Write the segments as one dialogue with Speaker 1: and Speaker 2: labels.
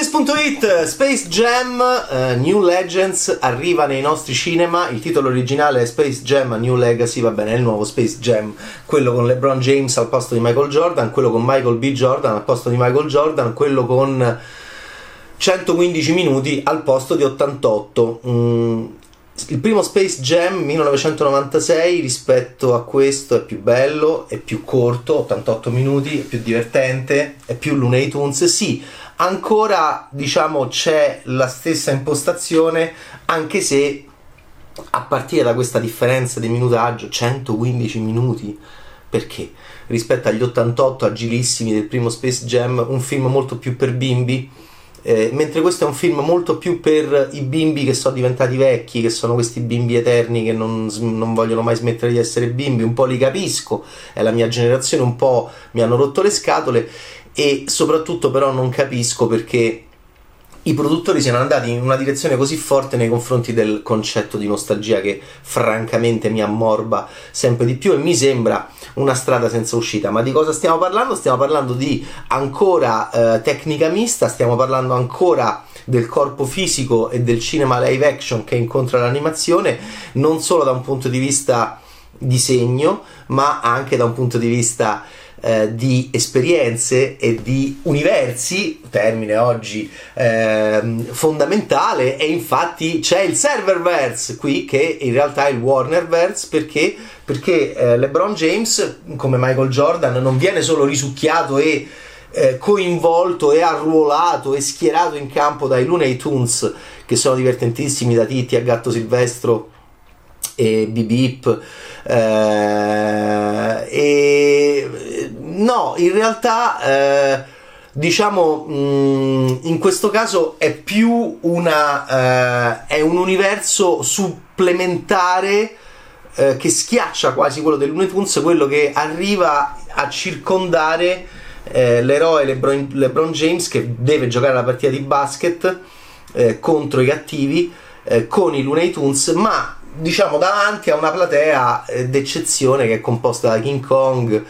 Speaker 1: Footist.it Space Jam uh, New Legends arriva nei nostri cinema. Il titolo originale è Space Jam New Legacy, va bene, è il nuovo Space Jam, quello con LeBron James al posto di Michael Jordan, quello con Michael B. Jordan al posto di Michael Jordan, quello con 115 minuti al posto di 88. Mm, il primo Space Jam 1996 rispetto a questo è più bello, è più corto, 88 minuti, è più divertente, è più Looney Tunes. Sì, ancora diciamo c'è la stessa impostazione, anche se a partire da questa differenza di minutaggio, 115 minuti, perché? Rispetto agli 88 agilissimi del primo Space Jam, un film molto più per bimbi eh, mentre questo è un film molto più per i bimbi che sono diventati vecchi, che sono questi bimbi eterni che non, non, vogliono mai smettere di essere bimbi, un po' li capisco, è la mia generazione, un po' mi hanno rotto le scatole e soprattutto però non capisco perché i produttori siano andati in una direzione così forte nei confronti del concetto di nostalgia che francamente mi ammorba sempre di più e mi sembra una strada senza uscita. Ma di cosa stiamo parlando? Stiamo parlando di ancora eh, tecnica mista, stiamo parlando ancora del corpo fisico e del cinema live action che incontra l'animazione, non solo da un punto di vista disegno, ma anche da un punto di vista eh, di esperienze e di universi, termine oggi eh, fondamentale, e infatti c'è il serververse qui che in realtà è il Warnerverse perché, perché eh, LeBron James, come Michael Jordan, non viene solo risucchiato e eh, coinvolto e arruolato e schierato in campo dai Looney Tunes che sono divertentissimi da Titti a Gatto Silvestro e Bip eh, e no, in realtà eh, diciamo mh, mm, in questo caso è più una eh, è un universo supplementare eh, che schiaccia quasi quello del Looney Tunes, quello che arriva a circondare eh, l'eroe LeBron, LeBron, James che deve giocare la partita di basket eh, contro i cattivi con i Looney Tunes, ma diciamo davanti a una platea eh, d'eccezione che è composta da King Kong,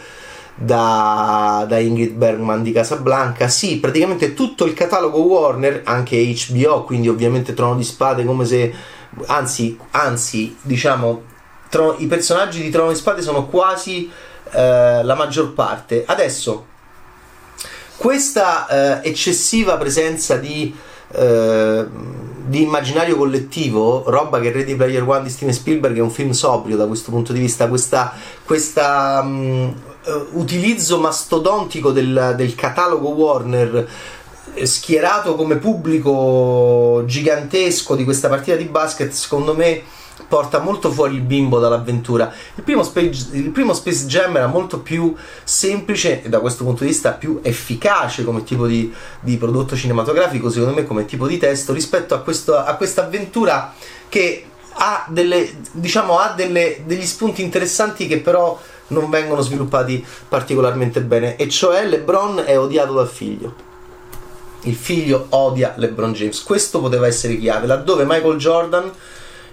Speaker 1: da, da, Ingrid Bergman di Casablanca. Sì, praticamente tutto il catalogo Warner, anche HBO, quindi ovviamente Trono di Spade, come se. Anzi, anzi diciamo, trono, i personaggi di Trono di Spade sono quasi eh, la maggior parte. Adesso, questa eh, eccessiva presenza di. Eh, di immaginario collettivo, roba che Ready Player One di Steven Spielberg è un film sobrio da questo punto di vista, questa, questa um, utilizzo mastodontico del, del catalogo Warner eh, schierato come pubblico gigantesco di questa partita di basket, secondo me porta molto fuori il bimbo dall'avventura. Il primo, Space, il primo Space Jam era molto più semplice e da questo punto di vista più efficace come tipo di, di prodotto cinematografico, secondo me come tipo di testo, rispetto a, questa avventura che ha, delle, diciamo, ha delle, degli spunti interessanti che però non vengono sviluppati particolarmente bene, e cioè LeBron è odiato dal figlio. Il figlio odia LeBron James. Questo poteva essere chiave, laddove Michael Jordan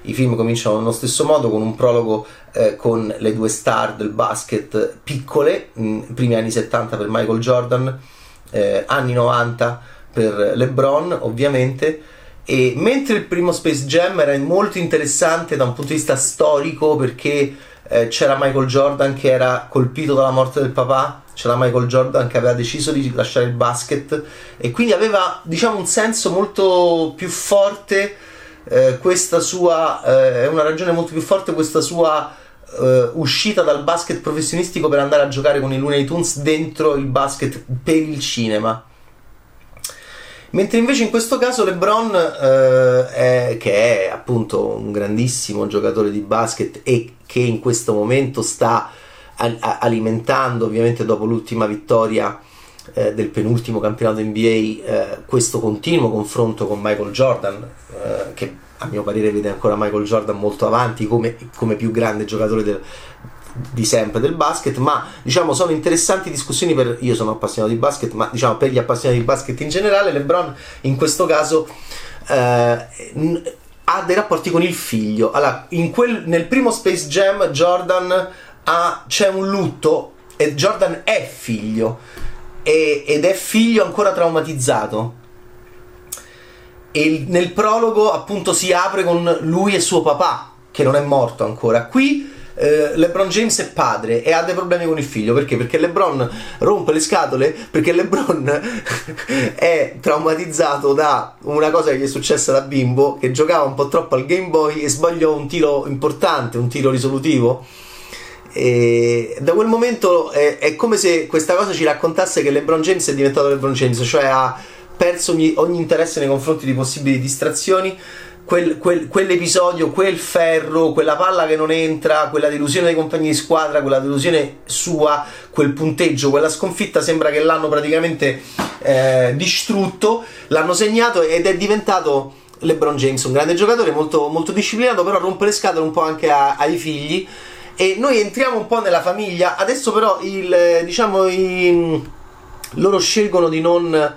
Speaker 1: i film cominciano nello stesso modo con un prologo eh, con le due star del basket piccole, mh, primi anni 70 per Michael Jordan, eh, anni 90 per LeBron ovviamente. E mentre il primo Space Jam era molto interessante da un punto di vista storico perché eh, c'era Michael Jordan che era colpito dalla morte del papà, c'era Michael Jordan che aveva deciso di lasciare il basket e quindi aveva diciamo un senso molto più forte eh, questa sua eh, è una ragione molto più forte questa sua eh, uscita dal basket professionistico per andare a giocare con i Looney Tunes dentro il basket per il cinema. Mentre invece in questo caso LeBron, eh, è, che è appunto un grandissimo giocatore di basket e che in questo momento sta alimentando, ovviamente dopo l'ultima vittoria eh, del penultimo campionato NBA eh, questo continuo confronto con Michael Jordan eh, che a mio parere vede ancora Michael Jordan molto avanti come, come più grande giocatore del, di sempre del basket, ma diciamo sono interessanti discussioni per io sono appassionato di basket, ma diciamo per gli appassionati di basket in generale, LeBron in questo caso eh, ha dei rapporti con il figlio. Allora, quel, nel primo Space Jam Jordan ha, c'è un lutto e Jordan è figlio e, ed è figlio ancora traumatizzato e nel prologo appunto si apre con lui e suo papà che non è morto ancora. Qui eh, LeBron James è padre e ha dei problemi con il figlio perché? Perché LeBron rompe le scatole perché LeBron è traumatizzato da una cosa che gli è successa da bimbo che giocava un po' troppo al Game Boy e sbagliò un tiro importante, un tiro risolutivo. E da quel momento è, è, come se questa cosa ci raccontasse che LeBron James è diventato LeBron James, cioè ha perso ogni, ogni interesse nei confronti di possibili distrazioni quel, quel, quell'episodio, quel ferro, quella palla che non entra, quella delusione dei compagni di squadra, quella delusione sua, quel punteggio, quella sconfitta sembra che l'hanno praticamente eh, distrutto, l'hanno segnato ed è diventato LeBron James, un grande giocatore, molto, molto disciplinato, però rompe le scatole un po' anche a, ai figli. E noi entriamo un po' nella famiglia. Adesso, però, il, diciamo, i, loro scelgono di non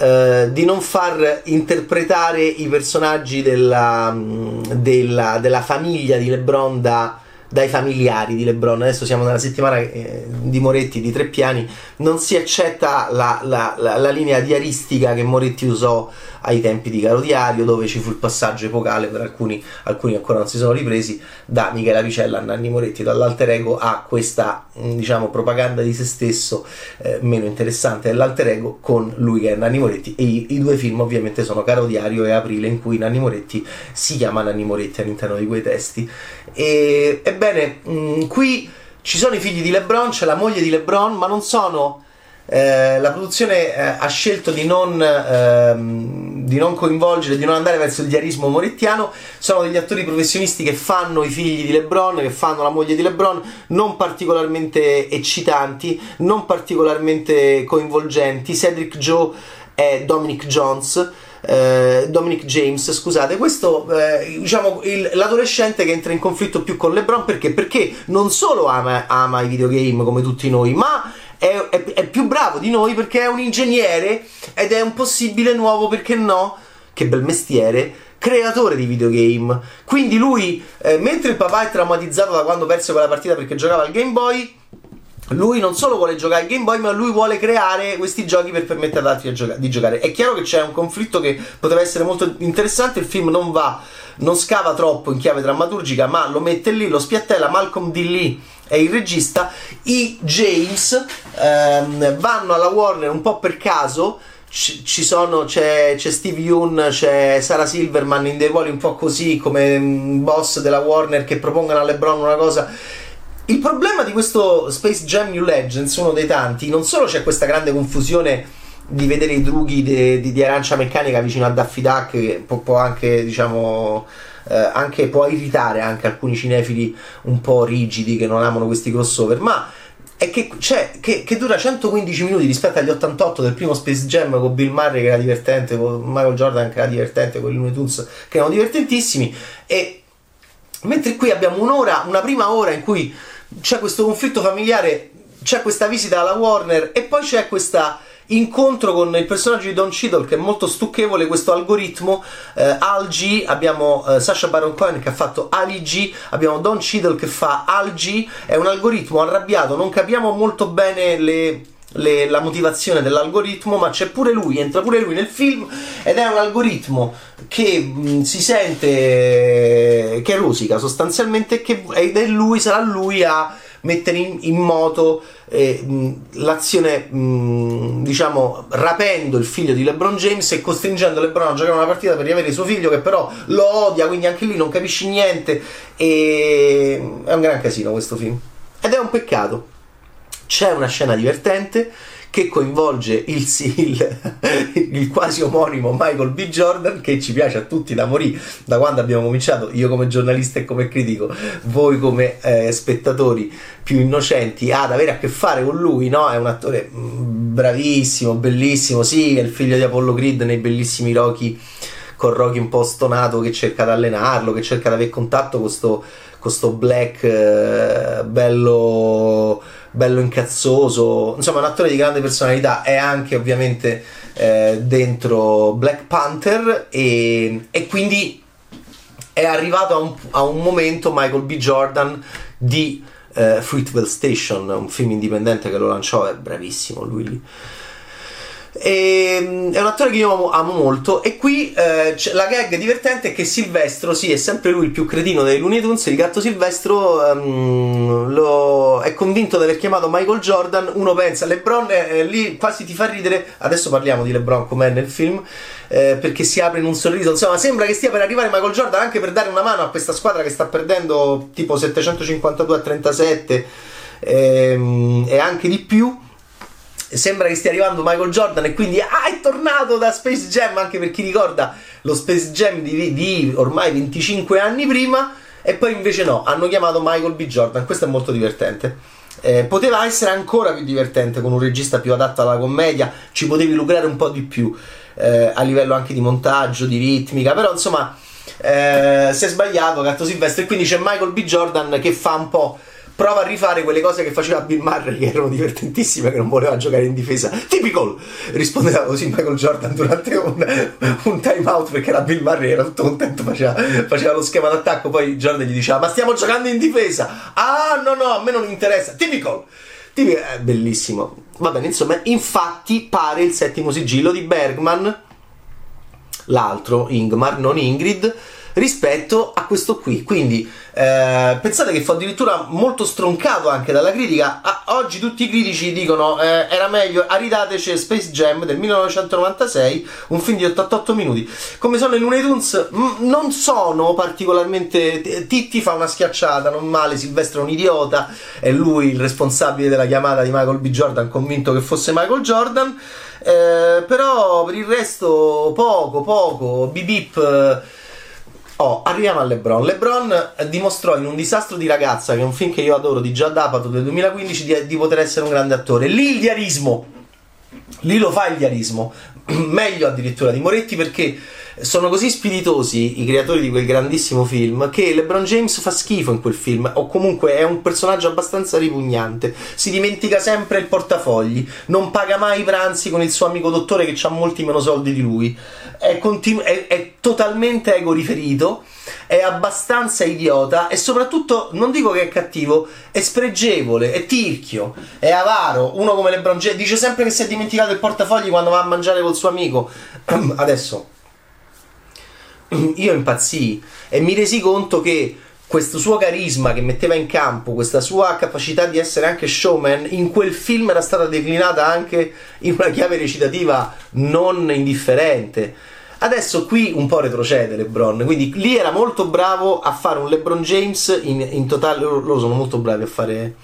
Speaker 1: eh, di non far interpretare i personaggi della, mm, della, della famiglia di LeBron da, dai familiari di LeBron. Adesso siamo nella settimana eh, di Moretti di tre piani. Non si accetta la, la, la, la linea diaristica che Moretti usò ai tempi di Caro Diario, dove ci fu il passaggio epocale per alcuni, alcuni ancora non si sono ripresi, da Michela Vicella a Nanni Moretti, dall'alter ego a questa mm, diciamo propaganda di se stesso eh, meno interessante dell'alter ego con lui che è Nanni Moretti e i, i, due film ovviamente sono Caro Diario e Aprile in cui Nanni Moretti si chiama Nanni Moretti all'interno di quei testi e, ebbene mh, mm, qui ci sono i figli di Lebron, c'è la moglie di Lebron ma non sono eh, la produzione eh, ha scelto di non, ehm, di non, coinvolgere, di non andare verso il diarismo morettiano. Sono degli attori professionisti che fanno i figli di LeBron, che fanno la moglie di LeBron, non particolarmente eccitanti, non particolarmente coinvolgenti. Cedric Joe è Dominic Jones. Eh, Dominic James, scusate, questo eh, diciamo il, l'adolescente che entra in conflitto più con LeBron perché? Perché non solo ama, ama i videogame come tutti noi, ma è, è, è più bravo di noi perché è un ingegnere ed è un possibile nuovo, perché no? Che bel mestiere creatore di videogame. Quindi lui, eh, mentre il papà è traumatizzato da quando perse quella partita perché giocava al Game Boy, lui non solo vuole giocare al Game Boy, ma lui vuole creare questi giochi per permettere ad altri gioca- di giocare. È chiaro che c'è un conflitto che potrebbe essere molto interessante. Il film non va, non scava troppo in chiave drammaturgica, ma lo mette lì, lo spiattella. Malcolm D. Lee è il regista, i James ehm, vanno alla Warner un po' per caso. ci sono, c'è, c'è Steve Yoon, c'è Sarah Silverman in dei ruoli un po' così come boss della Warner che propongono a LeBron una cosa. Il problema di questo Space Jam New Legends, uno dei tanti, non solo c'è questa grande confusione di vedere i drughi di, arancia meccanica vicino a Daffy Duck, che può, può anche, diciamo, eh, anche, può irritare anche alcuni cinefili un po' rigidi che non amano questi crossover, ma è che, cioè, che, che, dura 115 minuti rispetto agli 88 del primo Space Jam con Bill Murray che era divertente, con Michael Jordan che era divertente, con i Looney Tunes che erano divertentissimi e mentre qui abbiamo un'ora, una prima ora in cui c'è questo conflitto familiare, c'è questa visita alla Warner e poi c'è questa incontro con il personaggio di Don Cheadle che è molto stucchevole questo algoritmo eh, Al G abbiamo eh, Sasha Baron Cohen che ha fatto Ali G abbiamo Don Cheadle che fa Al G è un algoritmo arrabbiato non capiamo molto bene le le, la motivazione dell'algoritmo, ma c'è pure lui, entra pure lui nel film ed è un algoritmo che mh, si sente che rosica sostanzialmente che, ed è lui, sarà lui a mettere in, in moto eh, l'azione, mh, diciamo, rapendo il figlio di LeBron James e costringendo LeBron a giocare una partita per riavere suo figlio che però lo odia, quindi anche lì non capisci niente e è un gran casino questo film. Ed è un peccato. C'è una scena divertente che coinvolge il, il, il, quasi omonimo Michael B. Jordan che ci piace a tutti da morire da quando abbiamo cominciato, io come giornalista e come critico, voi come eh, spettatori più innocenti ad avere a che fare con lui, no? È un attore mm, bravissimo, bellissimo, sì, è il figlio di Apollo Creed nei bellissimi Rocky con Rocky un po' stonato che cerca di allenarlo, che cerca di avere contatto con sto, con sto black eh, bello bello incazzoso, insomma un attore di grande personalità, è anche ovviamente eh, dentro Black Panther e, e, quindi è arrivato a un, a un, momento Michael B. Jordan di eh, Fruitvale Station, un film indipendente che lo lanciò, è bravissimo lui lì. E, mm, è un attore che io amo, amo molto. E qui eh, la gag divertente è che Silvestro, sì, è sempre lui il più cretino dei Looney Tunes. Il gatto Silvestro um, lo, è convinto di aver chiamato Michael Jordan. Uno pensa, LeBron eh, lì quasi ti fa ridere. Adesso parliamo di LeBron com'è nel film. Eh, perché si apre in un sorriso. Insomma, sembra che stia per arrivare Michael Jordan anche per dare una mano a questa squadra che sta perdendo tipo 752 a 37 ehm, e anche di più sembra che stia arrivando Michael Jordan e quindi ah, è tornato da Space Jam anche per chi ricorda lo Space Jam di, di, ormai 25 anni prima e poi invece no, hanno chiamato Michael B. Jordan, questo è molto divertente. Eh, poteva essere ancora più divertente con un regista più adatto alla commedia, ci potevi lucrare un po' di più eh, a livello anche di montaggio, di ritmica, però insomma eh, si è sbagliato Gatto Silvestre e quindi c'è Michael B. Jordan che fa un po' prova a rifare quelle cose che faceva Bill Murray che erano divertentissime che non voleva giocare in difesa. Typical! Rispondeva così Michael Jordan durante un, un time out perché era Bill Murray era tutto contento faceva, faceva lo schema d'attacco poi Jordan gli diceva ma stiamo giocando in difesa! Ah no no a me non interessa. Typical! È bellissimo. Va bene insomma infatti pare il settimo sigillo di Bergman. L'altro Ingmar non Ingrid rispetto a questo qui. Quindi eh, pensate che fu addirittura molto stroncato anche dalla critica. Ah, oggi tutti i critici dicono eh, era meglio, aridateci Space Jam del 1996, un film di 88 minuti. Come sono i Looney Tunes, m- non sono particolarmente... Titti fa una schiacciata, non male, Silvestre è un idiota, è lui il responsabile della chiamata di Michael B. Jordan, convinto che fosse Michael Jordan. Eh, però per il resto poco, poco, bip bip Oh, arriviamo a LeBron. LeBron dimostrò in Un disastro di ragazza, che è un film che io adoro di Già D'Apato del 2015, di, di, poter essere un grande attore. Lì il diarismo, lì lo fa il diarismo, meglio addirittura di Moretti perché sono così spiritosi i creatori di quel grandissimo film che LeBron James fa schifo in quel film o comunque è un personaggio abbastanza ripugnante si dimentica sempre il portafogli non paga mai i pranzi con il suo amico dottore che ha molti meno soldi di lui è, continu- è, è totalmente ego riferito è abbastanza idiota e soprattutto non dico che è cattivo, è spregevole, è tirchio, è avaro. Uno come LeBron James dice sempre che si è dimenticato il portafogli quando va a mangiare col suo amico. Adesso io impazzii e mi resi conto che questo suo carisma che metteva in campo, questa sua capacità di essere anche showman, in quel film era stata declinata anche in una chiave recitativa non indifferente. Adesso qui un po' retrocede LeBron, quindi lì era molto bravo a fare un LeBron James in, in totale, loro sono molto bravi a fare,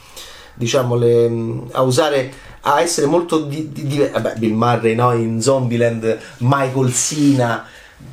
Speaker 1: diciamo, le, a usare, a essere molto di, di, di vabbè, Bill Murray no? in Zombieland, Michael Sina,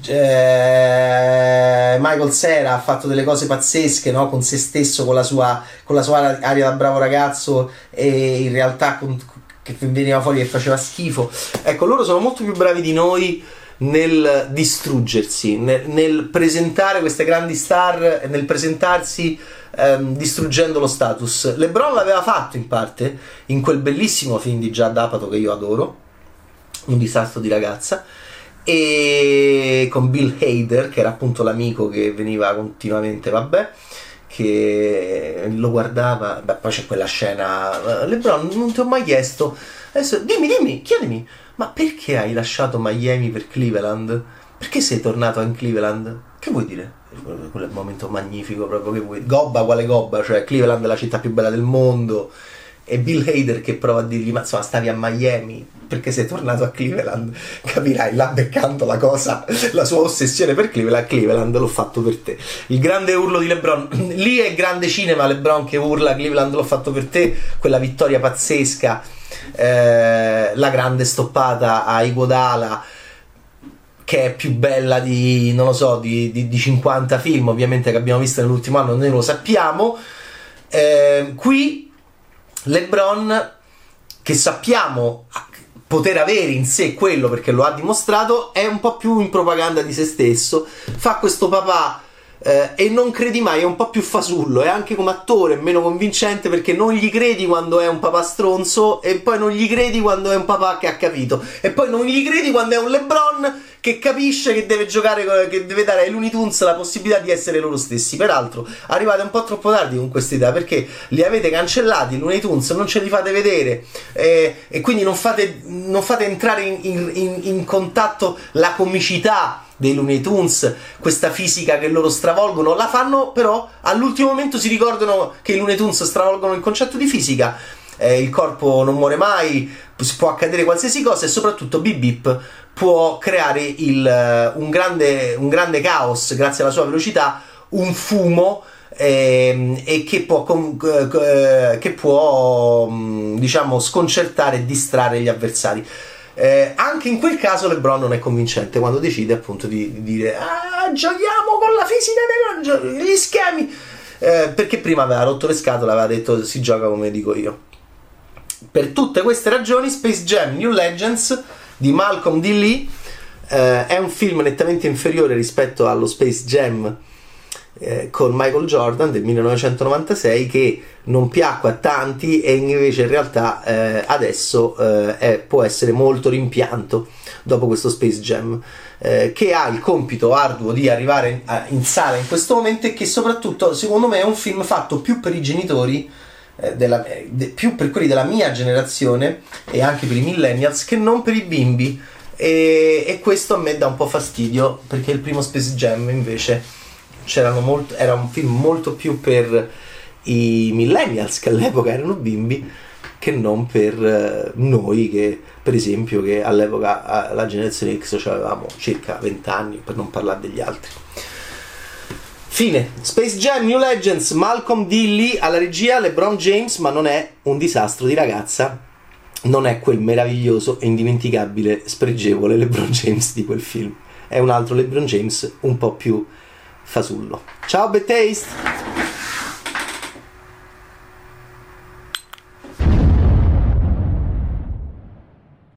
Speaker 1: eh, Michael Sera ha fatto delle cose pazzesche no? con se stesso, con la, sua, con la sua aria da bravo ragazzo e in realtà con, che veniva fuori e faceva schifo. Ecco, loro sono molto più bravi di noi nel distruggersi, nel, nel presentare queste grandi star, nel presentarsi ehm, distruggendo lo status. LeBron l'aveva fatto in parte in quel bellissimo film di Già D'Apato che io adoro, Un disastro di ragazza e con Bill Hader che era appunto l'amico che veniva continuamente vabbè che lo guardava beh, poi c'è quella scena Lebron non ti ho mai chiesto adesso dimmi dimmi chiedimi ma perché hai lasciato Miami per Cleveland? Perché sei tornato in Cleveland? Che vuoi dire? Quello è un momento magnifico proprio che vuoi gobba quale gobba cioè Cleveland è la città più bella del mondo e Bill Hader che prova a dirgli ma insomma stavi a Miami? Perché sei tornato a Cleveland? Capirai là beccando la cosa la sua ossessione per Cleveland Cleveland l'ho fatto per te. Il grande urlo di LeBron lì è grande cinema LeBron che urla Cleveland l'ho fatto per te. Quella vittoria pazzesca eh, la grande stoppata a Iguodala che è più bella di non lo so di, di, di 50 film ovviamente che abbiamo visto nell'ultimo anno noi lo sappiamo. Eh, qui LeBron, che sappiamo poter avere in sé quello perché lo ha dimostrato, è un po' più in propaganda di se stesso, fa questo papà eh, e non credi mai, è un po' più fasullo, è anche come attore meno convincente perché non gli credi quando è un papà stronzo e poi non gli credi quando è un papà che ha capito e poi non gli credi quando è un LeBron che capisce che deve giocare, che deve dare ai Looney Tunes la possibilità di essere loro stessi. Peraltro, arrivate un po' troppo tardi con questa idea perché li avete cancellati, i Looney Tunes non ce li fate vedere eh, e quindi non fate, non fate entrare in, in, in contatto la comicità dei Looney Tunes, questa fisica che loro stravolgono, la fanno però all'ultimo momento si ricordano che i Looney Tunes stravolgono il concetto di fisica. Eh, il corpo non muore mai, può accadere qualsiasi cosa e soprattutto Bip Bip può creare il, eh, un, grande, un grande caos grazie alla sua velocità, un fumo eh, e che può, eh, che può mm, diciamo sconcertare e distrarre gli avversari. Eh, anche in quel caso LeBron non è convincente quando decide appunto di, di dire ah, giochiamo con la fisica degli schemi eh, perché prima aveva rotto le scatole aveva detto si gioca come dico io per tutte queste ragioni Space Jam New Legends di Malcolm D. Lee eh, è un film nettamente inferiore rispetto allo Space Jam eh, con Michael Jordan del 1996 che non piacque a tanti e invece in realtà eh, adesso eh, è, può essere molto rimpianto dopo questo Space Jam eh, che ha il compito arduo di arrivare in, in, sala in questo momento e che soprattutto secondo me è un film fatto più per i genitori della, de, più per quelli della mia generazione e anche per i millennials che non per i bimbi. E, e questo a me dà un po' fastidio perché il primo Space Jam invece molto, era un film molto più per i millennials che all'epoca erano bimbi che non per eh, noi che per esempio che all'epoca la generazione X avevamo circa 20 anni per non parlare degli altri fine Space Jam New Legends Malcolm Dilly alla regia LeBron James ma non è un disastro di ragazza non è quel meraviglioso e indimenticabile spregevole LeBron James di quel film è un altro LeBron James un po' più fasullo. Ciao Betaste!